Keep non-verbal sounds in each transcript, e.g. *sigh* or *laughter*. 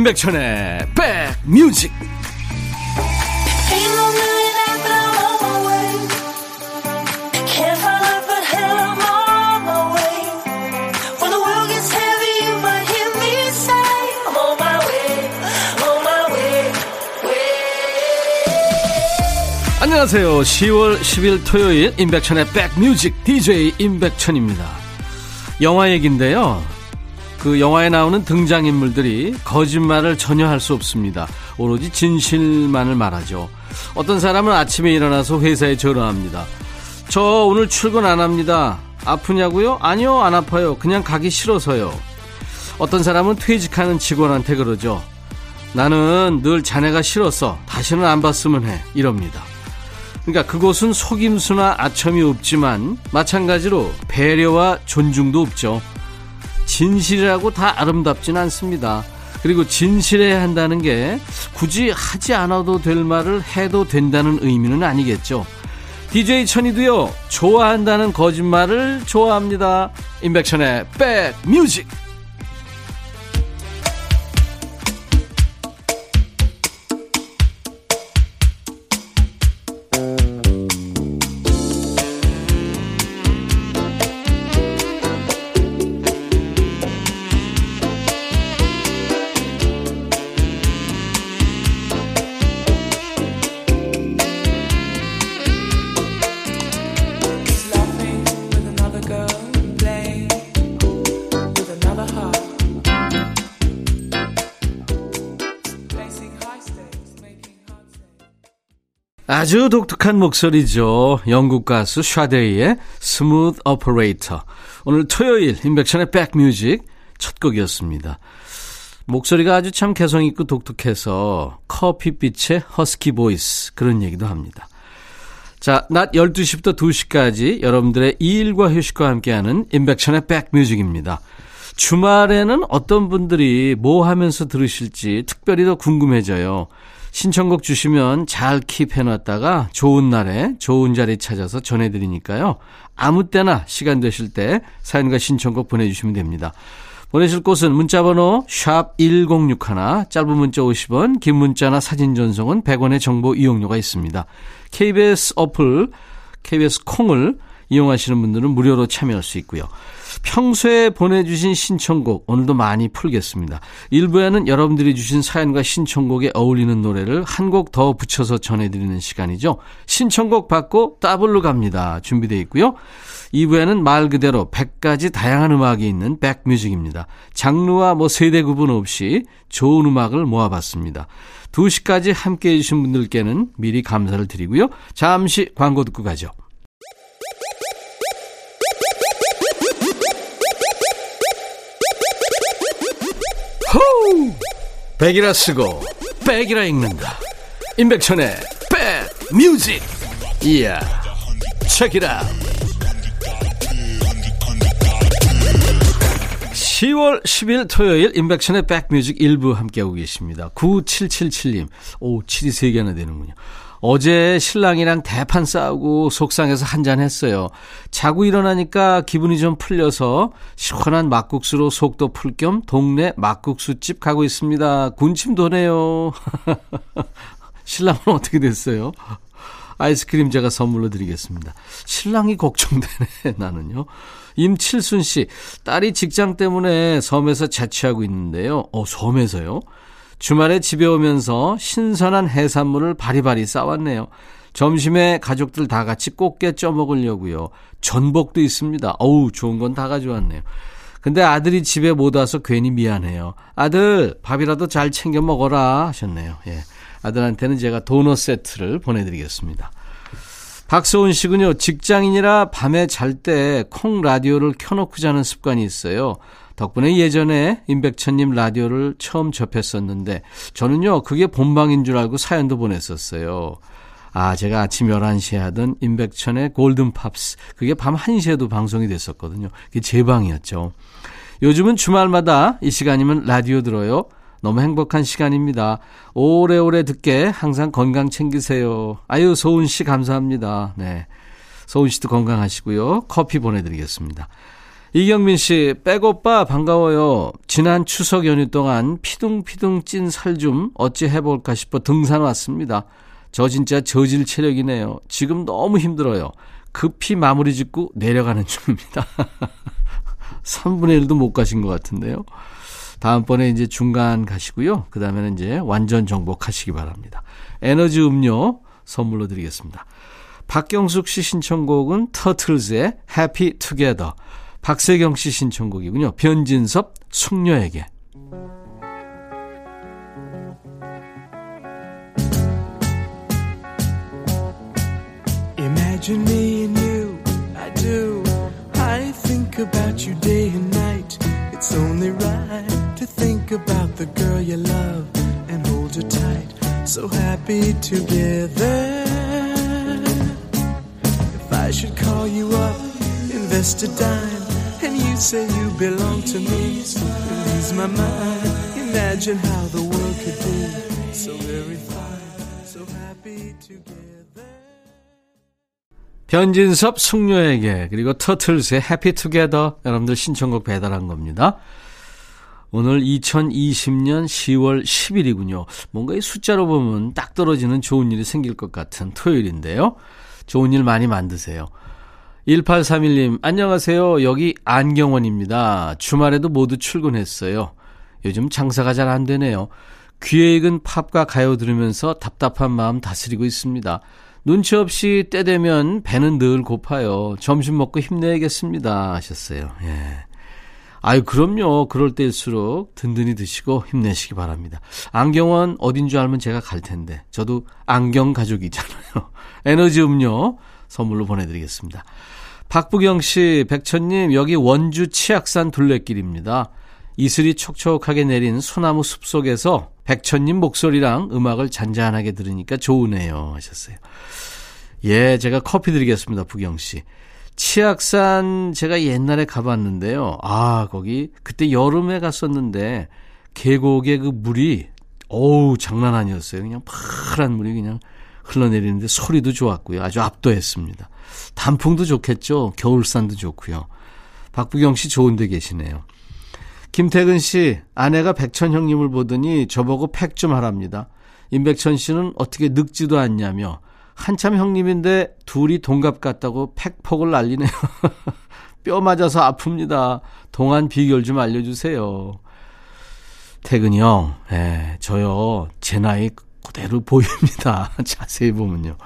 임백천의 백뮤직. 안녕하세요. 10월 10일 토요일 임백천의 백뮤직 DJ 임백천입니다. 영화 얘기인데요 그 영화에 나오는 등장인물들이 거짓말을 전혀 할 수 없습니다. 오로지 진실만을 말하죠. 어떤 사람은 아침에 일어나서 회사에 전화합니다. 저 오늘 출근 안 합니다. 아프냐고요? 아니요, 안 아파요. 그냥 가기 싫어서요. 어떤 사람은 퇴직하는 직원한테 그러죠. 나는 늘 자네가 싫어서 다시는 안 봤으면 해. 이럽니다. 그러니까 그곳은 속임수나 아첨이 없지만 마찬가지로 배려와 존중도 없죠. 진실이라고 다 아름답진 않습니다. 그리고 진실해야 한다는 게 굳이 하지 않아도 될 말을 해도 된다는 의미는 아니겠죠. DJ 천이도요, 좋아한다는 거짓말을 좋아합니다. 임백천의 백 뮤직. 아주 독특한 목소리죠. 영국 가수 샤데이의 Smooth Operator. 오늘 토요일 임백천의 백뮤직 첫 곡이었습니다. 목소리가 아주 참 개성있고 독특해서 커피빛의 허스키 voice 그런 얘기도 합니다. 자, 낮 12시부터 2시까지 여러분들의 일과 휴식과 함께하는 임백천의 백뮤직입니다. 주말에는 어떤 분들이 뭐 하면서 들으실지 특별히 더 궁금해져요. 신청곡 주시면 잘 킵해놨다가 좋은 날에 좋은 자리 찾아서 전해드리니까요. 아무 때나 시간 되실 때 사연과 신청곡 보내주시면 됩니다. 보내실 곳은 문자번호 샵 1061, 짧은 문자 50원, 긴 문자나 사진 전송은 100원의 정보 이용료가 있습니다. KBS 어플, KBS 콩을 이용하시는 분들은 무료로 참여할 수 있고요. 평소에 보내주신 신청곡 오늘도 많이 풀겠습니다. 일부에는 여러분들이 주신 사연과 신청곡에 어울리는 노래를 한 곡 더 붙여서 전해드리는 시간이죠. 신청곡 받고 따블로 갑니다. 준비되어 있고요. 2부에는 말 그대로 100가지 다양한 음악이 있는 백뮤직입니다. 장르와 뭐 세대 구분 없이 좋은 음악을 모아봤습니다. 2시까지 함께 해 주신 분들께는 미리 감사를 드리고요. 잠시 광고 듣고 가죠. 호우! 백이라 쓰고 백이라 읽는다. 임백천의 백 뮤직. 이야. 책이라. 10월 10일 토요일 임백천의 백뮤직 일부 함께하고 계십니다. 9777님. 오, 7이 3개나 되는군요. 어제 신랑이랑 대판 싸우고 속상해서 한잔 했어요. 자고 일어나니까 기분이 좀 풀려서 시원한 막국수로 속도 풀 겸 동네 막국수집 가고 있습니다. 군침 도네요. *laughs* 신랑은 어떻게 됐어요? 아이스크림 제가 선물로 드리겠습니다. 신랑이 걱정되네, 나는요. 임칠순 씨, 딸이 직장 때문에 섬에서 자취하고 있는데요. 어, 섬에서요? 주말에 집에 오면서 신선한 해산물을 바리바리 싸왔네요. 점심에 가족들 다 같이 꽃게 쪄 먹으려고요. 전복도 있습니다. 어우, 좋은 건 다 가져왔네요. 근데 아들이 집에 못 와서 괜히 미안해요. 아들, 밥이라도 잘 챙겨 먹어라 하셨네요. 예. 아들한테는 제가 도넛 세트를 보내드리겠습니다. 박소은 씨군요. 직장인이라 밤에 잘 때 콩 라디오를 켜놓고 자는 습관이 있어요. 덕분에 예전에 임백천님 라디오를 처음 접했었는데 저는요 그게 본방인 줄 알고 사연도 보냈었어요. 아 제가 아침 11시에 하던 임백천의 골든팝스 그게 밤 1시에도 방송이 됐었거든요. 그게 제 방이었죠. 요즘은 주말마다 이 시간이면 라디오 들어요. 너무 행복한 시간입니다. 오래오래 듣게 항상 건강 챙기세요. 아유 소은 씨 감사합니다. 네. 소은 씨도 건강하시고요. 커피 보내드리겠습니다. 이경민 씨, 백오빠 반가워요. 지난 추석 연휴 동안 피둥피둥 찐 살 좀 어찌 해볼까 싶어 등산 왔습니다. 저 진짜 저질 체력이네요. 지금 너무 힘들어요. 급히 마무리 짓고 내려가는 중입니다. *laughs* 3분의 1도 못 가신 것 같은데요. 다음번에 이제 중간 가시고요. 그 다음에는 이제 완전 정복하시기 바랍니다. 에너지 음료 선물로 드리겠습니다. 박경숙 씨 신청곡은 터틀즈의 Happy Together. 박세경 씨 신청곡이군요. 변진섭 숙녀에게. To and you say you belong to me, lose my mind. Imagine how the world could be so very fine, so happy together. 변진섭 숙녀에게 그리고 터틀스의 해피 투게더 여러분들 신청곡 배달한 겁니다. 오늘 2020년 10월 10일이군요. 뭔가 이 숫자로 보면 딱 떨어지는 좋은 일이 생길 것 같은 토요일인데요. 좋은 일 많이 만드세요. 1831님, 안녕하세요. 여기 안경원입니다. 주말에도 모두 출근했어요. 요즘 장사가 잘 안 되네요. 귀에 익은 팝과 가요 들으면서 답답한 마음 다스리고 있습니다. 눈치 없이 때 되면 배는 늘 고파요. 점심 먹고 힘내야겠습니다. 하셨어요. 예. 아유, 그럼요. 그럴 때일수록 든든히 드시고 힘내시기 바랍니다. 안경원 어딘 줄 알면 제가 갈 텐데. 저도 안경 가족이잖아요. *laughs* 에너지 음료 선물로 보내드리겠습니다. 박부경 씨, 백천님, 여기 원주 치악산 둘레길입니다. 이슬이 촉촉하게 내린 소나무 숲 속에서 백천님 목소리랑 음악을 잔잔하게 들으니까 좋으네요. 하셨어요. 예, 제가 커피 드리겠습니다. 부경 씨. 치악산 제가 옛날에 가봤는데요. 아, 거기 그때 여름에 갔었는데 계곡의 그 물이 어우 장난 아니었어요. 그냥 파란 물이 그냥 흘러내리는데 소리도 좋았고요. 아주 압도했습니다. 단풍도 좋겠죠. 겨울산도 좋고요. 박부경 씨 좋은 데 계시네요. 김태근 씨, 아내가 백천 형님을 보더니 저보고 팩 좀 하랍니다. 임백천 씨는 어떻게 늙지도 않냐며 한참 형님인데 둘이 동갑 같다고 팩폭을 날리네요. *laughs* 뼈 맞아서 아픕니다. 동안 비결 좀 알려주세요. 태근이 형, 예, 저요, 제 나이 그대로 보입니다. *laughs* 자세히 보면요.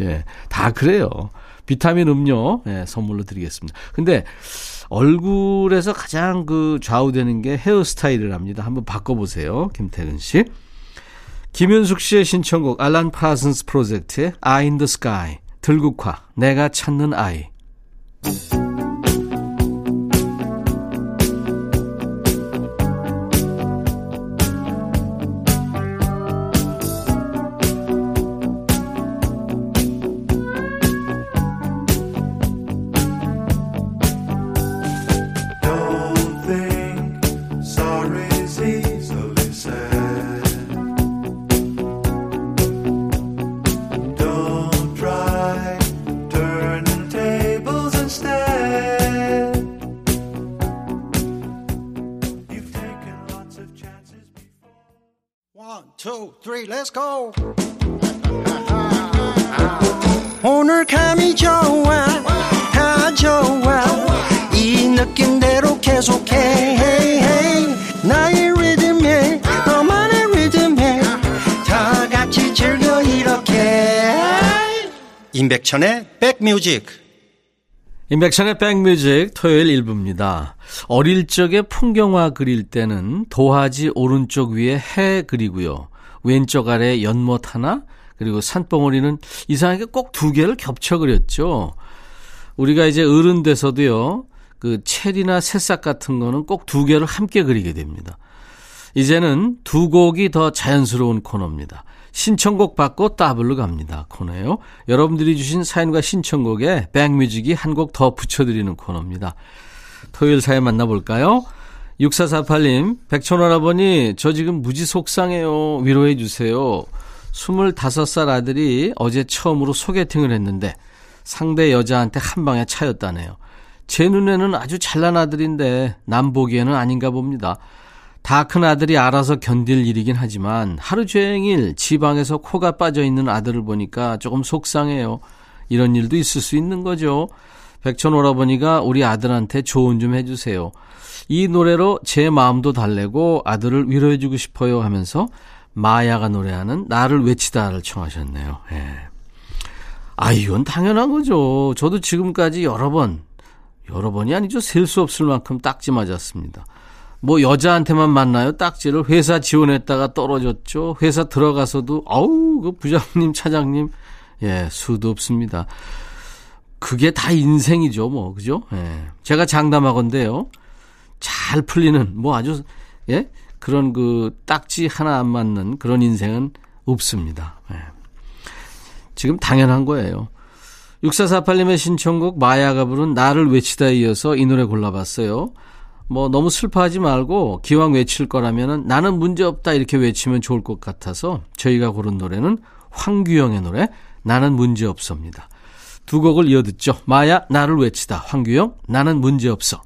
예, 다 그래요. 비타민 음료, 예, 선물로 드리겠습니다. 근데, 얼굴에서 가장 그 좌우되는 게 헤어스타일이랍니다. 한번 바꿔보세요. 김태근 씨. 김윤숙 씨의 신청곡 알란 파슨스 프로젝트의 Eye in the Sky 들국화 내가 찾는 아이 임백천의 백뮤직. 임백천의 백뮤직 토요일 일부입니다. 어릴 적에 풍경화 그릴 때는 도화지 오른쪽 위에 해 그리고요. 왼쪽 아래 연못 하나, 그리고 산봉우리는 이상하게 꼭 두 개를 겹쳐 그렸죠. 우리가 이제 어른 돼서도요, 그 체리나 새싹 같은 거는 꼭 두 개를 함께 그리게 됩니다. 이제는 두 곡이 더 자연스러운 코너입니다. 신청곡 받고 더블로 갑니다. 코너예요. 여러분들이 주신 사연과 신청곡에 백뮤직이 한 곡 더 붙여드리는 코너입니다. 토요일 사연 만나볼까요? 6448님, 백천 오라버니, 저 지금 무지 속상해요. 위로해 주세요. 25살 아들이 어제 처음으로 소개팅을 했는데 상대 여자한테 한 방에 차였다네요. 제 눈에는 아주 잘난 아들인데 남 보기에는 아닌가 봅니다. 다 큰 아들이 알아서 견딜 일이긴 하지만 하루 종일 지방에서 코가 빠져 있는 아들을 보니까 조금 속상해요. 이런 일도 있을 수 있는 거죠. 백천 오라버니가 우리 아들한테 조언 좀 해주세요. 이 노래로 제 마음도 달래고 아들을 위로해주고 싶어요 하면서 마야가 노래하는 나를 외치다를 청하셨네요. 예. 아, 이건 당연한 거죠. 저도 지금까지 여러 번, 여러 번이 아니죠. 셀 수 없을 만큼 딱지 맞았습니다. 뭐 여자한테만 만나요. 딱지를 회사 지원했다가 떨어졌죠. 회사 들어가서도 아우 그 부장님 차장님 예 수도 없습니다. 그게 다 인생이죠, 뭐 그죠? 예. 제가 장담하건데요. 잘 풀리는 뭐 아주 예 그런 그 딱지 하나 안 맞는 그런 인생은 없습니다. 예. 지금 당연한 거예요. 6448님의 신청곡 마야가 부른 나를 외치다 이어서 이 노래 골라봤어요. 뭐 너무 슬퍼하지 말고 기왕 외칠 거라면은 나는 문제 없다 이렇게 외치면 좋을 것 같아서 저희가 고른 노래는 황규영의 노래 나는 문제 없습니다. 두 곡을 이어 듣죠. 마야 나를 외치다 황규영 나는 문제 없어.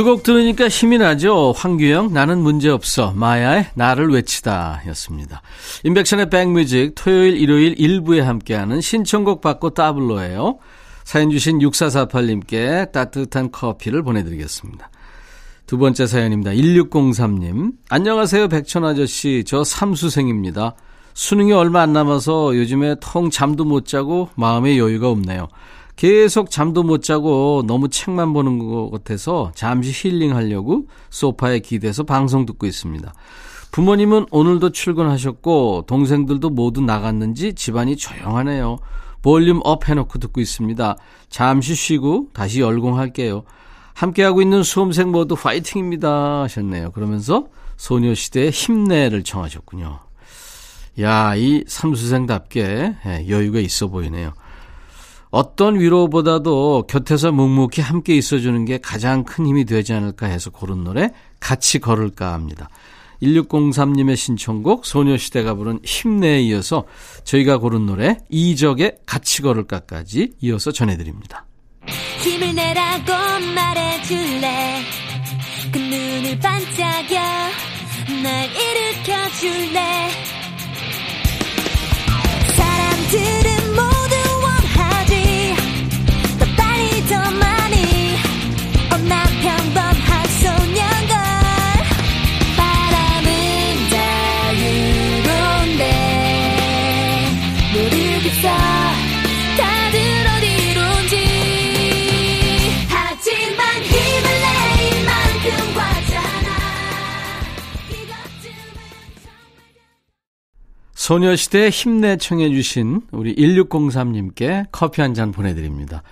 두 곡 들으니까 힘이 나죠. 황규영 나는 문제없어 마야의 나를 외치다 였습니다. 인백션의 백뮤직 토요일 일요일 일부에 함께하는 신청곡 받고 따블로예요. 사연 주신 6448님께 따뜻한 커피를 보내드리겠습니다. 두 번째 사연입니다. 1603님 안녕하세요 백천 아저씨 저 삼수생입니다. 수능이 얼마 안 남아서 요즘에 통 잠도 못 자고 마음의 여유가 없네요. 계속 잠도 못 자고 너무 책만 보는 것 같아서 잠시 힐링하려고 소파에 기대서 방송 듣고 있습니다. 부모님은 오늘도 출근하셨고 동생들도 모두 나갔는지 집안이 조용하네요. 볼륨 up 해놓고 듣고 있습니다. 잠시 쉬고 다시 열공할게요. 함께하고 있는 수험생 모두 화이팅입니다 하셨네요. 그러면서 소녀시대의 힘내를 청하셨군요. 야, 이 삼수생답게 예, 여유가 있어 보이네요. 어떤 위로보다도 곁에서 묵묵히 함께 있어주는 게 가장 큰 힘이 되지 않을까 해서 고른 노래 같이 걸을까 합니다. 1603님의 신청곡 소녀시대가 부른 힘내에 이어서 저희가 고른 노래 이적의 같이 걸을까까지 이어서 전해드립니다. 힘을 내라고 말해줄래 그 눈을 반짝여 날 일으켜줄래 사람들은 소녀시대 힘내 청해 주신 우리 1603님께 커피 한 잔 보내드립니다.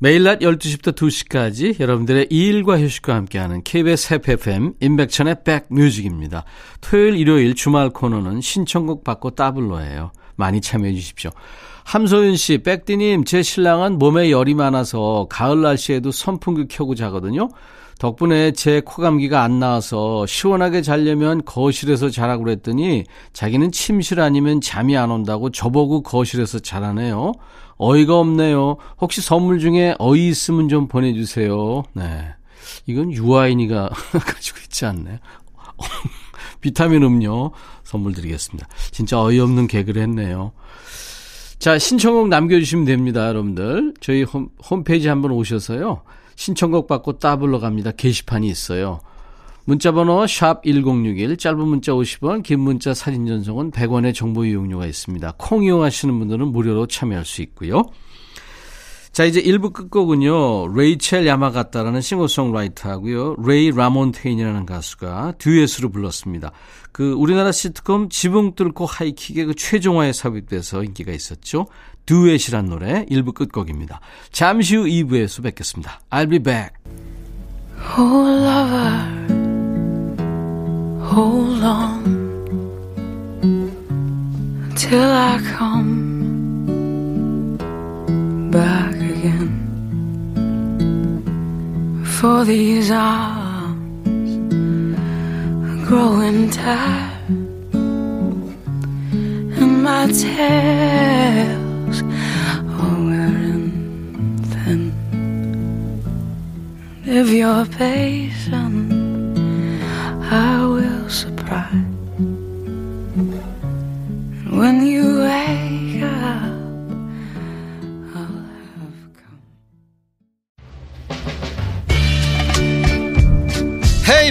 매일 낮 12시부터 2시까지 여러분들의 일과 휴식과 함께하는 KBS 해피 FM 인백천의 백뮤직입니다. 토요일 일요일 주말 코너는 신청곡 받고 따블로예요. 많이 참여해 주십시오. 함소윤 씨, 백디님, 제 신랑은 몸에 열이 많아서 가을 날씨에도 선풍기 켜고 자거든요. 덕분에 제 코감기가 안 나와서 시원하게 자려면 거실에서 자라고 그랬더니 자기는 침실 아니면 잠이 안 온다고 저보고 거실에서 자라네요. 어이가 없네요. 혹시 선물 중에 어이 있으면 좀 보내주세요. 네. 이건 유아인이가 *laughs* 가지고 있지 않나요? *laughs* 비타민 음료 선물 드리겠습니다. 진짜 어이없는 개그를 했네요. 자, 신청곡 남겨주시면 됩니다, 여러분들. 저희 홈, 홈페이지 한번 오셔서요. 신청곡 받고 따블로 갑니다. 게시판이 있어요. 문자번호 샵 1061, 짧은 문자 50원, 긴 문자 사진 전송은 100원의 정보 이용료가 있습니다. 콩 이용하시는 분들은 무료로 참여할 수 있고요. 자, 이제 1부 끝곡은요. 레이첼 야마가타라는 싱어송라이터하고요. 레이 라몬테인이라는 가수가 듀엣으로 불렀습니다. 그 우리나라 시트콤 지붕 뚫고 하이킥의 그 최종화에 삽입돼서 인기가 있었죠. 듀엣이란 노래 1부 끝곡입니다. 잠시 후 2부에서 뵙겠습니다. I'll be back. Oh lover, hold on till I come for these arms growing tired. And my tails are wearing thin. If you're patient I will surprise. When you wake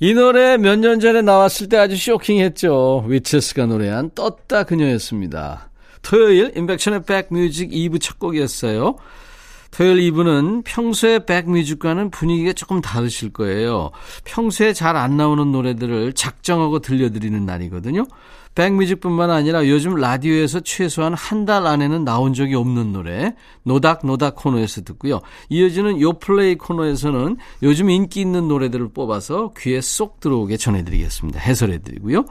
이 노래 몇 년 전에 나왔을 때 아주 쇼킹했죠. 위체스가 노래한 떴다 그녀였습니다. 토요일 인백션의 백뮤직 2부 첫 곡이었어요. 토요일 2부는 평소의 백뮤직과는 분위기가 조금 다르실 거예요. 평소에 잘 안 나오는 노래들을 작정하고 들려드리는 날이거든요. 백뮤직뿐만 아니라 요즘 라디오에서 최소한 한 달 안에는 나온 적이 없는 노래 노닥노닥 코너에서 듣고요. 이어지는 요플레이 코너에서는 요즘 인기 있는 노래들을 뽑아서 귀에 쏙 들어오게 전해드리겠습니다. 해설해드리고요.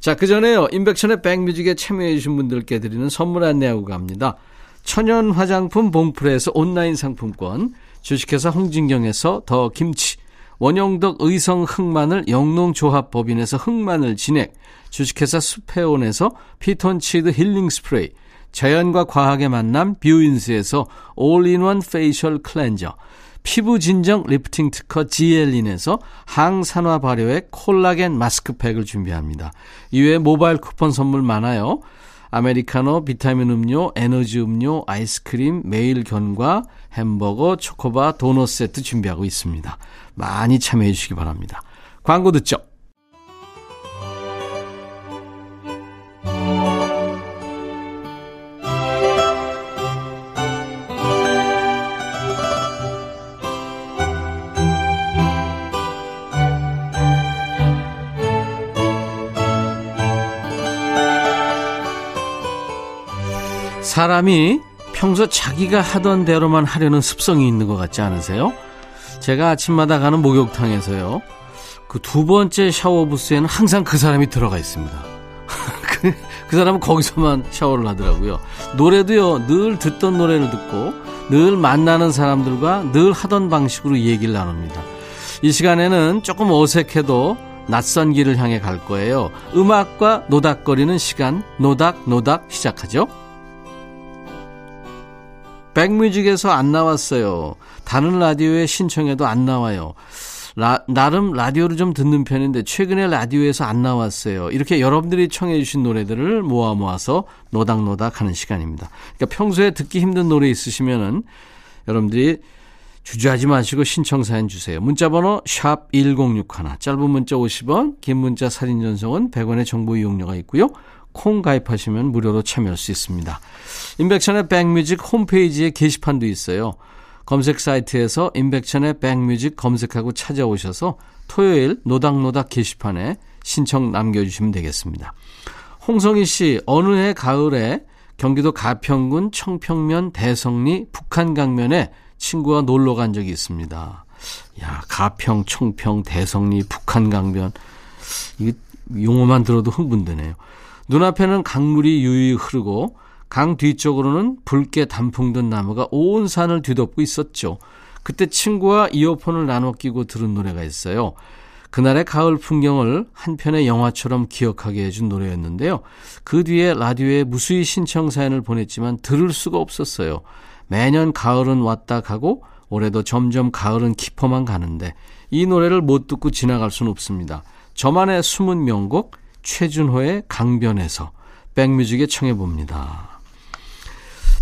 자, 그 전에요. 인백션의 백뮤직에 참여해주신 분들께 드리는 선물 안내하고 갑니다. 천연 화장품 봉프레에서 온라인 상품권, 주식회사 홍진경에서 더 김치, 원용덕 의성 흑마늘 영농조합법인에서 흑마늘 진액, 주식회사 수페온에서 피톤치드 힐링 스프레이, 자연과 과학의 만남 뷰인스에서 all-in-one facial cleanser, 피부 진정 리프팅 특허 지엘린에서 항산화 발효의 콜라겐 마스크팩을 준비합니다. 이외에 모바일 쿠폰 선물 많아요. 아메리카노, 비타민 음료, 에너지 음료, 아이스크림, 매일 견과, 햄버거, 초코바, 도넛 세트 준비하고 있습니다. 많이 참여해 주시기 바랍니다. 광고 듣죠. 사람이 평소 자기가 하던 대로만 하려는 습성이 있는 것 같지 않으세요? 제가 아침마다 가는 목욕탕에서요. 그 두 번째 샤워 부스에는 항상 그 사람이 들어가 있습니다. *laughs* 그, 그 사람은 거기서만 샤워를 하더라고요. 노래도요, 늘 듣던 노래를 듣고 늘 만나는 사람들과 늘 하던 방식으로 얘기를 나눕니다. 이 시간에는 조금 어색해도 낯선 길을 향해 갈 거예요. 음악과 노닥거리는 시간, 노닥노닥 시작하죠. 백뮤직에서 안 나왔어요. 다른 라디오에 신청해도 안 나와요. 라, 나름 라디오를 좀 듣는 편인데 최근에 라디오에서 안 나왔어요. 이렇게 여러분들이 청해 주신 노래들을 모아 모아서 노닥노닥 하는 시간입니다. 그러니까 평소에 듣기 힘든 노래 있으시면은 여러분들이 주저하지 마시고 신청 사연 주세요. 문자 번호 샵 1061, 짧은 문자 50원, 긴 문자 사진 전송은 100원의 정보 이용료가 있고요. 콩 가입하시면 무료로 참여할 수 있습니다. 인백션의 백뮤직 홈페이지에 게시판도 있어요. 검색 사이트에서 임백천의 백뮤직 검색하고 찾아오셔서 토요일 노닥노닥 게시판에 신청 남겨주시면 되겠습니다. 홍성희 씨, 어느 해 가을에 경기도 가평군 청평면 대성리 북한강면에 친구와 놀러 간 적이 있습니다. 야, 가평, 청평, 대성리, 북한강변. 이 용어만 들어도 흥분되네요. 눈앞에는 강물이 유유히 흐르고 강 뒤쪽으로는 붉게 단풍 든 나무가 온 산을 뒤덮고 있었죠. 그때 친구와 이어폰을 나눠 끼고 들은 노래가 있어요. 그날의 가을 풍경을 한 편의 영화처럼 기억하게 해준 노래였는데요. 그 뒤에 라디오에 무수히 신청 사연을 보냈지만 들을 수가 없었어요. 매년 가을은 왔다 가고 올해도 점점 가을은 깊어만 가는데 이 노래를 못 듣고 지나갈 수는 없습니다. 저만의 숨은 명곡 최준호의 강변에서 백뮤직에 청해 봅니다.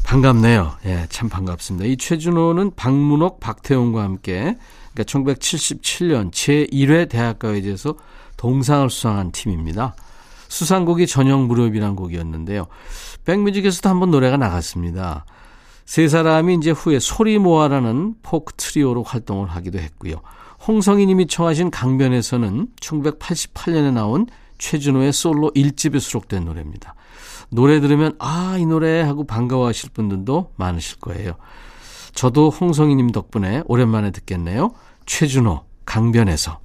반갑네요. 예, 참 반갑습니다. 이 최준호는 박문옥, 박태웅과 함께 그러니까 1977년 제1회 대학가요제에서 동상을 수상한 팀입니다. 수상곡이 전형 무렵이란 곡이었는데요. 백뮤직에서도 한번 노래가 나갔습니다. 세 사람이 이제 후에 소리 모아라는 포크 트리오로 활동을 하기도 했고요. 홍성희 님이 청하신 강변에서는 1988년에 나온 최준호의 솔로 1집에 수록된 노래입니다. 노래 들으면 아, 이 노래 하고 반가워하실 분들도 많으실 거예요. 저도 홍성희 님 덕분에 오랜만에 듣겠네요. 최준호, 강변에서.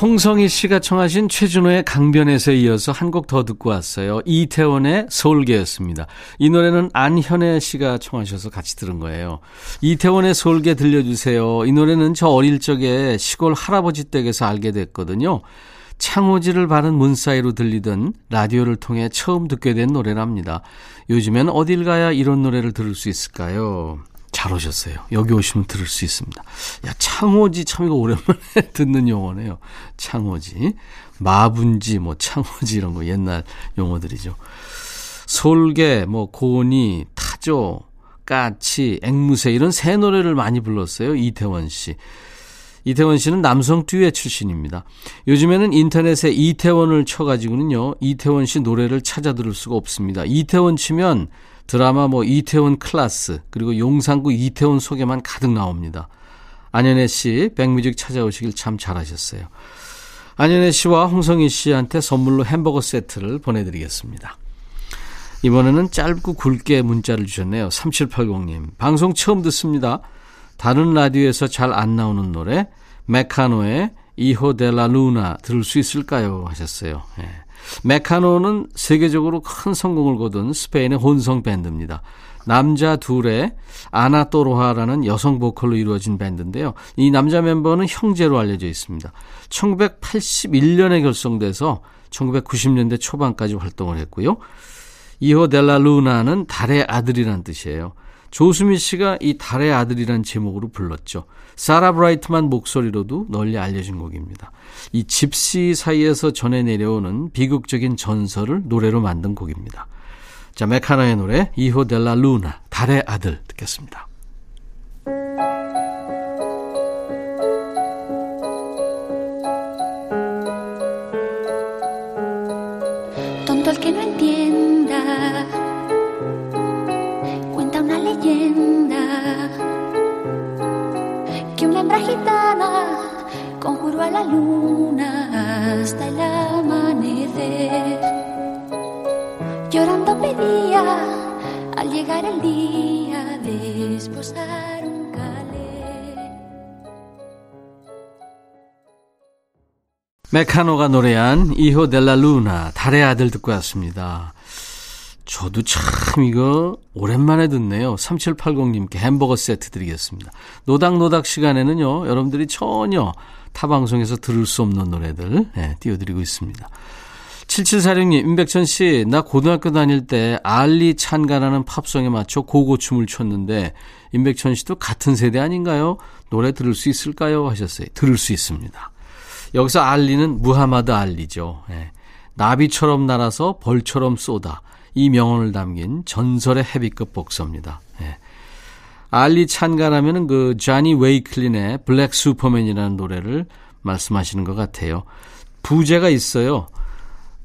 홍성희 씨가 청하신 최준호의 강변에서 이어서 한 곡 더 듣고 왔어요. 이태원의 서울계였습니다. 이 노래는 안현애 씨가 청하셔서 같이 들은 거예요. 이태원의 서울계 들려주세요. 이 노래는 저 어릴 적에 시골 할아버지 댁에서 알게 됐거든요. 창호지를 바른 문 사이로 들리던 라디오를 통해 처음 듣게 된 노래랍니다. 요즘엔 어딜 가야 이런 노래를 들을 수 있을까요? 잘 오셨어요. 여기 오시면 들을 수 있습니다. 야, 창호지 참 이거 오랜만에 *laughs* 듣는 용어네요. 창호지. 마분지, 뭐 창호지 이런 거 옛날 용어들이죠. 솔개, 뭐 고니, 타조, 까치, 앵무새 이런 새 노래를 많이 불렀어요. 이태원 씨. 이태원 씨는 남성 듀엣 출신입니다. 요즘에는 인터넷에 이태원을 쳐가지고는요, 이태원 씨 노래를 찾아 들을 수가 없습니다. 이태원 치면 드라마 뭐 이태원 클라스 그리고 용산구 이태원 소개만 가득 나옵니다. 안현애 씨 백뮤직 찾아오시길 참 잘하셨어요. 안현애 씨와 홍성희 씨한테 선물로 햄버거 세트를 보내드리겠습니다. 이번에는 짧고 굵게 문자를 주셨네요. 3780님. 방송 처음 듣습니다. 다른 라디오에서 잘 안 나오는 노래 메카노의 이호 델라 루나 들을 수 있을까요? 하셨어요. 예. 메카노는 세계적으로 큰 성공을 거둔 스페인의 혼성 밴드입니다. 남자 둘의 아나토로하라는 여성 보컬로 이루어진 밴드인데요. 이 남자 멤버는 형제로 알려져 있습니다. 1981년에 결성돼서 1990년대 초반까지 활동을 했고요. 이호 델라 루나는 달의 아들이란 뜻이에요. 조수미 씨가 이 달의 아들이란 제목으로 불렀죠. 사라 브라이트만 목소리로도 널리 알려진 곡입니다. 이 집시 사이에서 전해 내려오는 비극적인 전설을 노래로 만든 곡입니다. 자, 메카나의 노래 이호 델라 루나 달의 아들 듣겠습니다. Luna hasta el amanecer. Llorando pedía al llegar el día de esposar un calé. 메카노가 노래한 이호 델라 루나 달의 아들 듣고 왔습니다. 저도 참 이거 오랜만에 듣네요. 3780님께 햄버거 세트 드리겠습니다. 노닥노닥 시간에는요, 여러분들이 전혀 타 방송에서 들을 수 없는 노래들 네, 띄워드리고 있습니다. 7746님, 임백천 씨, 나 고등학교 다닐 때 알리 찬가라는 팝송에 맞춰 고고춤을 췄는데, 임백천 씨도 같은 세대 아닌가요? 노래 들을 수 있을까요? 하셨어요. 들을 수 있습니다. 여기서 알리는 무하마드 알리죠. 네. 나비처럼 날아서 벌처럼 쏟아. 이 명언을 담긴 전설의 헤비급 복서입니다. 네. 알리 찬가라면은 그 자니 웨이클린의 Black Superman이라는 노래를 말씀하시는 것 같아요. 부제가 있어요.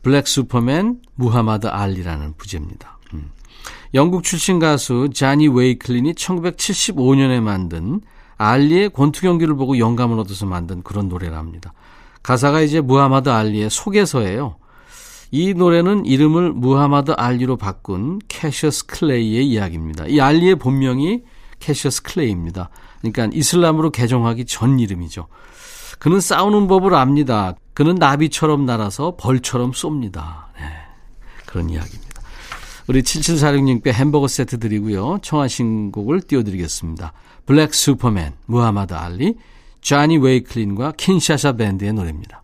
Black Superman 무하마드 알리라는 부제입니다. 음. 영국 출신 가수 자니 웨이클린이 1975년에 만든 알리의 권투 경기를 보고 영감을 얻어서 만든 그런 노래랍니다. 가사가 이제 무하마드 알리의 소개서예요. 이 노래는 이름을 무하마드 알리로 바꾼 캐셔스 클레이의 이야기입니다. 이 알리의 본명이 캐셔스 클레이입니다. 그러니까 이슬람으로 개종하기 전 이름이죠. 그는 싸우는 법을 압니다. 그는 나비처럼 날아서 벌처럼 쏩니다. 네, 그런 이야기입니다. 우리 7746님께 햄버거 세트 드리고요. 청하신 곡을 띄워드리겠습니다. Black Superman, 무하마드 알리, 자니 웨이클린과 킨샤샤 밴드의 노래입니다.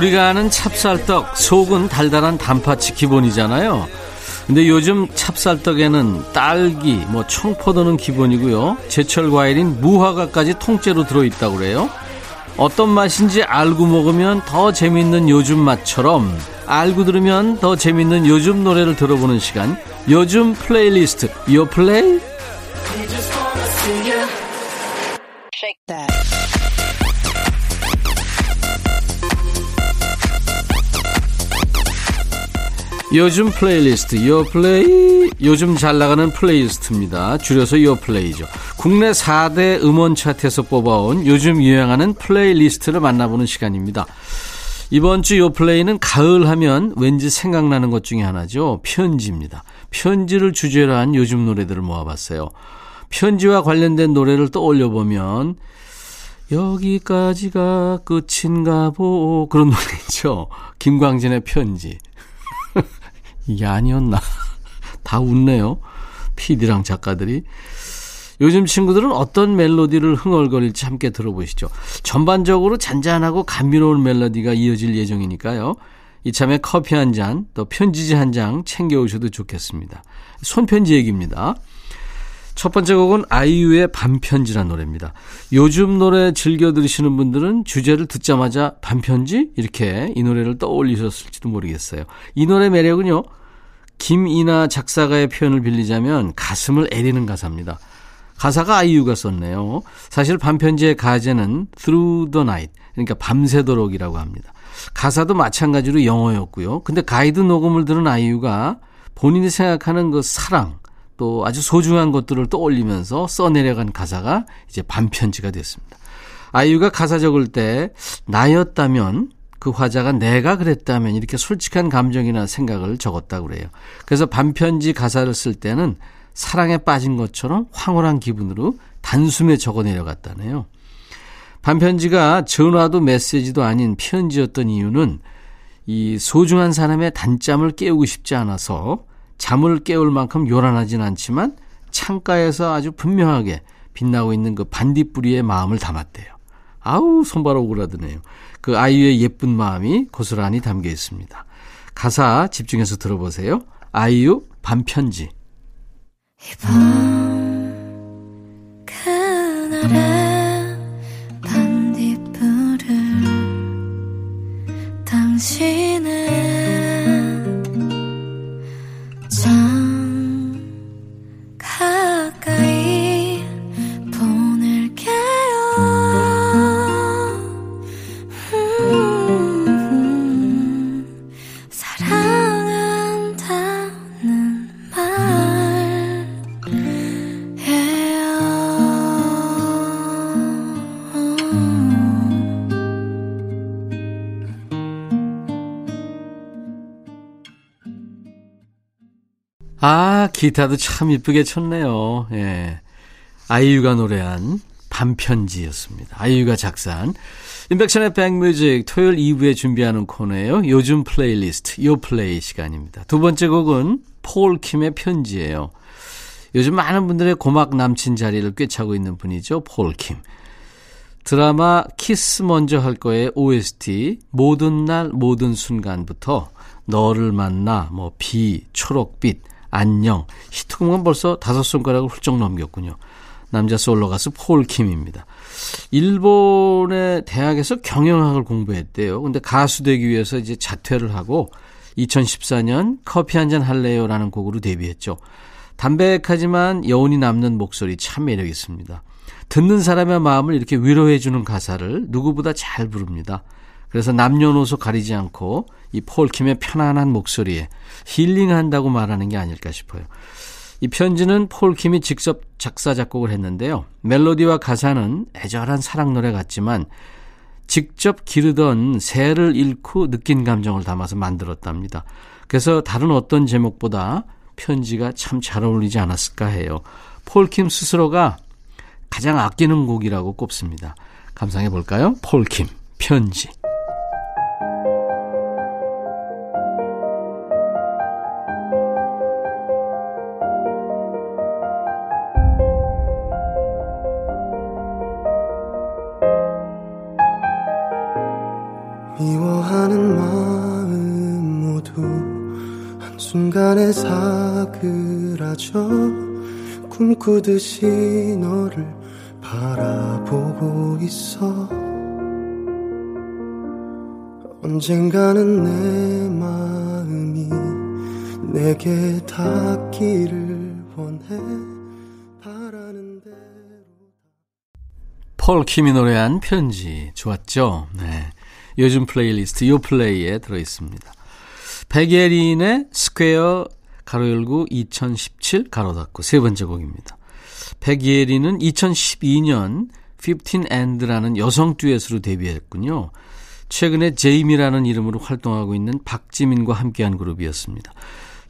우리가 아는 찹쌀떡, 속은 달달한 단팥이 기본이잖아요. 근데 요즘 찹쌀떡에는 딸기, 뭐 청포도는 기본이고요. 제철 과일인 무화과까지 통째로 들어있다고 그래요. 어떤 맛인지 알고 먹으면 더 재밌는 요즘 맛처럼 알고 들으면 더 재밌는 요즘 노래를 들어보는 시간. 요즘 플레이리스트. 요 플레이? 요즘 플레이리스트 요플레이 요즘 잘 나가는 playlist입니다. 줄여서 요플레이죠. 국내 4대 음원 차트에서 뽑아온 요즘 유행하는 playlist를 만나보는 시간입니다. 이번 주 요플레이는 가을 하면 왠지 생각나는 것 중에 하나죠. 편지입니다. 편지를 주제로 한 요즘 노래들을 모아봤어요. 편지와 관련된 노래를 떠올려 보면 여기까지가 끝인가 보 그런 *laughs* 노래 있죠. 김광진의 편지. 이게 아니었나. *laughs* 다 웃네요. PD랑 작가들이. 요즘 친구들은 어떤 멜로디를 흥얼거릴지 함께 들어보시죠. 전반적으로 잔잔하고 감미로운 멜로디가 이어질 예정이니까요. 이참에 커피 한 잔, 또 편지지 한 장 챙겨오셔도 좋겠습니다. 손편지 얘기입니다. 첫 번째 곡은 아이유의 반편지란 노래입니다. 요즘 노래 즐겨 들으시는 분들은 주제를 듣자마자 반편지? 이렇게 이 노래를 떠올리셨을지도 모르겠어요. 이 노래 매력은요, 김이나 작사가의 표현을 빌리자면 가슴을 애리는 가사입니다. 가사가 아이유가 썼네요. 사실 반편지의 가제는 Through the Night, 그러니까 밤새도록이라고 합니다. 가사도 마찬가지로 영어였고요. 근데 가이드 녹음을 들은 아이유가 본인이 생각하는 그 사랑, 또 아주 소중한 것들을 떠올리면서 써내려간 가사가 이제 반편지가 됐습니다. 아이유가 가사 적을 때 나였다면 그 화자가 내가 그랬다면 이렇게 솔직한 감정이나 생각을 적었다고 그래요. 그래서 반편지 가사를 쓸 때는 사랑에 빠진 것처럼 황홀한 기분으로 단숨에 적어 내려갔다네요. 반편지가 전화도 메시지도 아닌 편지였던 이유는 이 소중한 사람의 단잠을 깨우고 싶지 않아서 잠을 깨울 만큼 요란하진 않지만 창가에서 아주 분명하게 빛나고 있는 그 반딧불이의 마음을 담았대요. 아우 손발 오그라드네요. 그 아이유의 예쁜 마음이 고스란히 담겨 있습니다. 가사 집중해서 들어보세요. 아이유 반편지. 이밤 그날의 반딧불을 당신의 기타도 참 이쁘게 쳤네요. 예. 아이유가 노래한 반편지였습니다. 아이유가 작사한 임백천의 백뮤직 토요일 2부에 준비하는 코너예요. 요즘 플레이리스트 요플레이 시간입니다. 두 번째 곡은 폴 킴의 편지예요. 요즘 많은 분들의 고막 남친 자리를 꿰차고 있는 분이죠. 폴 킴. 드라마 키스 먼저 할까요의 OST 모든 날 모든 순간부터 너를 만나 뭐 비, 초록빛 안녕. 히트곡은 벌써 다섯 손가락을 훌쩍 넘겼군요. 남자 솔로 가수 폴 킴입니다. 일본의 대학에서 경영학을 공부했대요. 근데 가수 되기 위해서 이제 자퇴를 하고 2014년 커피 한 잔 할래요라는 곡으로 데뷔했죠. 담백하지만 여운이 남는 목소리 참 매력 있습니다. 듣는 사람의 마음을 이렇게 위로해주는 가사를 누구보다 잘 부릅니다. 그래서 남녀노소 가리지 않고 이 폴킴의 편안한 목소리에 힐링한다고 말하는 게 아닐까 싶어요. 이 편지는 폴킴이 직접 작사 작곡을 했는데요. 멜로디와 가사는 애절한 사랑 노래 같지만 직접 기르던 새를 잃고 느낀 감정을 담아서 만들었답니다. 그래서 다른 어떤 제목보다 편지가 참 잘 어울리지 않았을까 해요. 폴킴 스스로가 가장 아끼는 곡이라고 꼽습니다. 감상해 볼까요? 폴킴 편지. 순간에 사그라져 꿈꾸듯이 너를 바라보고 있어 언젠가는 내 마음이 네게 닿기를 원해 바라는 대로 폴 킴이 노래한 편지 좋았죠? 네. 요즘 플레이리스트 요플레이에 들어있습니다. 백예린의 Square 가로 열고 2017 가로 닫고 세 번째 곡입니다. 백예린은 2012년 15 and라는 여성 듀엣으로 데뷔했군요. 최근에 제이미라는 이름으로 활동하고 있는 박지민과 함께한 그룹이었습니다.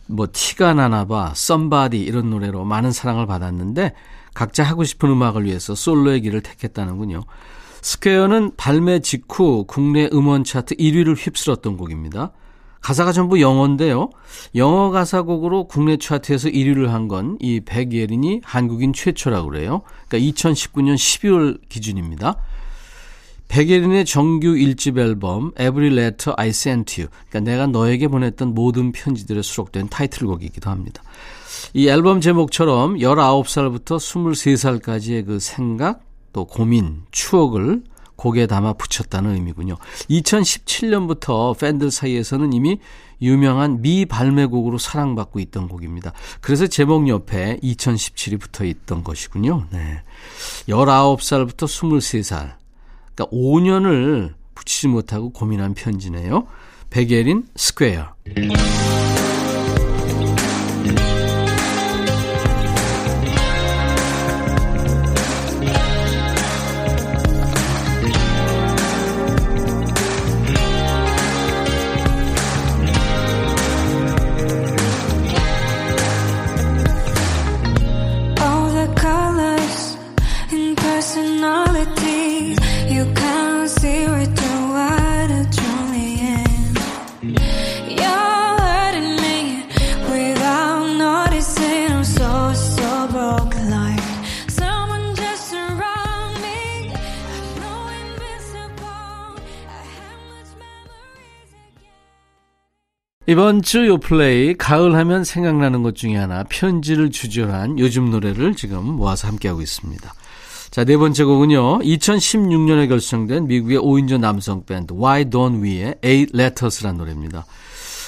뭐 티가 나나봐, Somebody 이런 노래로 많은 사랑을 받았는데 각자 하고 싶은 음악을 위해서 솔로의 길을 택했다는군요. Square는 발매 직후 국내 음원 차트 1위를 휩쓸었던 곡입니다. 가사가 전부 영어인데요. 영어 가사곡으로 국내 차트에서 1위를 한 건 이 백예린이 한국인 최초라고 그래요. 그러니까 2019년 12월 기준입니다. 백예린의 정규 1집 앨범 Every Letter I Sent You 그러니까 내가 너에게 보냈던 모든 편지들에 수록된 타이틀곡이기도 합니다. 이 앨범 제목처럼 19살부터 23살까지의 그 생각 또 고민, 추억을 곡에 담아 부쳤다는 의미군요. 2017년부터 팬들 사이에서는 이미 유명한 미 발매곡으로 사랑받고 있던 곡입니다. 그래서 제목 옆에 2017이 붙어 있던 것이군요. 네. 19살부터 23살. 그러니까 5년을 부치지 못하고 고민한 편지네요. 백예린 Square. 이번 주 요플레이 가을 하면 생각나는 것 중에 하나 편지를 주제로 한 요즘 노래를 지금 모아서 함께하고 있습니다. 자, 네 번째 곡은요. 2016년에 결성된 미국의 5인조 남성 밴드 Why Don't We의 Eight Letters라는 노래입니다.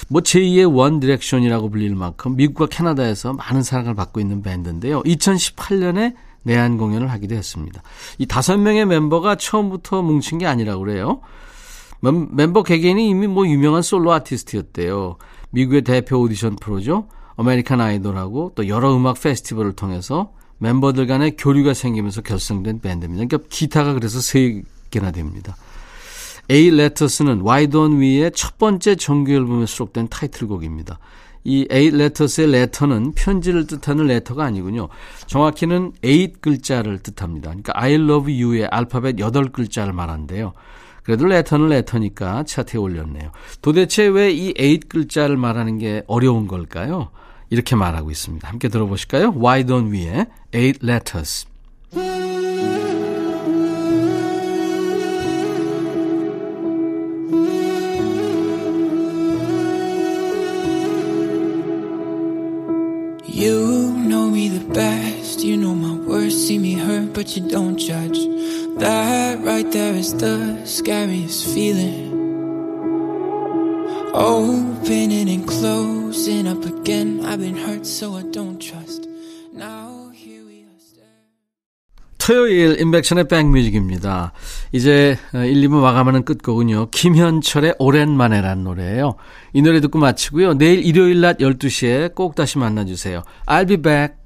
뭐 제2의 원 디렉션이라고 불릴 만큼 미국과 캐나다에서 많은 사랑을 받고 있는 밴드인데요. 2018년에 내한 공연을 하기도 했습니다. 이 다섯 명의 멤버가 처음부터 뭉친 게 아니라고 그래요. 멤버 개개인이 이미 뭐 유명한 솔로 아티스트였대요. 미국의 대표 오디션 프로죠. 아메리칸 아이돌하고 또 여러 음악 페스티벌을 통해서 멤버들 간의 교류가 생기면서 결성된 밴드입니다. 그러니까 기타가 그래서 세 개나 됩니다. Eight Letters는 Why Don't We의 첫 번째 정규 앨범에 수록된 타이틀곡입니다. 이 Eight Letters의 letter는 편지를 뜻하는 letter가 아니군요. 정확히는 8 글자를 뜻합니다. 그러니까 I love you의 알파벳 8 글자를 말한대요. 그래도 레터는 레터니까 차트에 올렸네요. 도대체 왜이 8글자를 말하는 게 어려운 걸까요? 이렇게 말하고 있습니다. 함께 들어보실까요? Why don't we의 8 letters. You know me the best. You know my worst. See me hurt, but you don't judge. That right there is the scariest feeling. Opening and closing up again. I've been hurt, so I don't trust. Now here we are. 토요일 인백션의 백뮤직입니다. 이제 1, 2부 마감하는 끝곡은요. 김현철의 오랜만에란 노래예요. 이 노래 듣고 마치고요. 내일 일요일 낮 12시에 꼭 다시 만나주세요. I'll be back.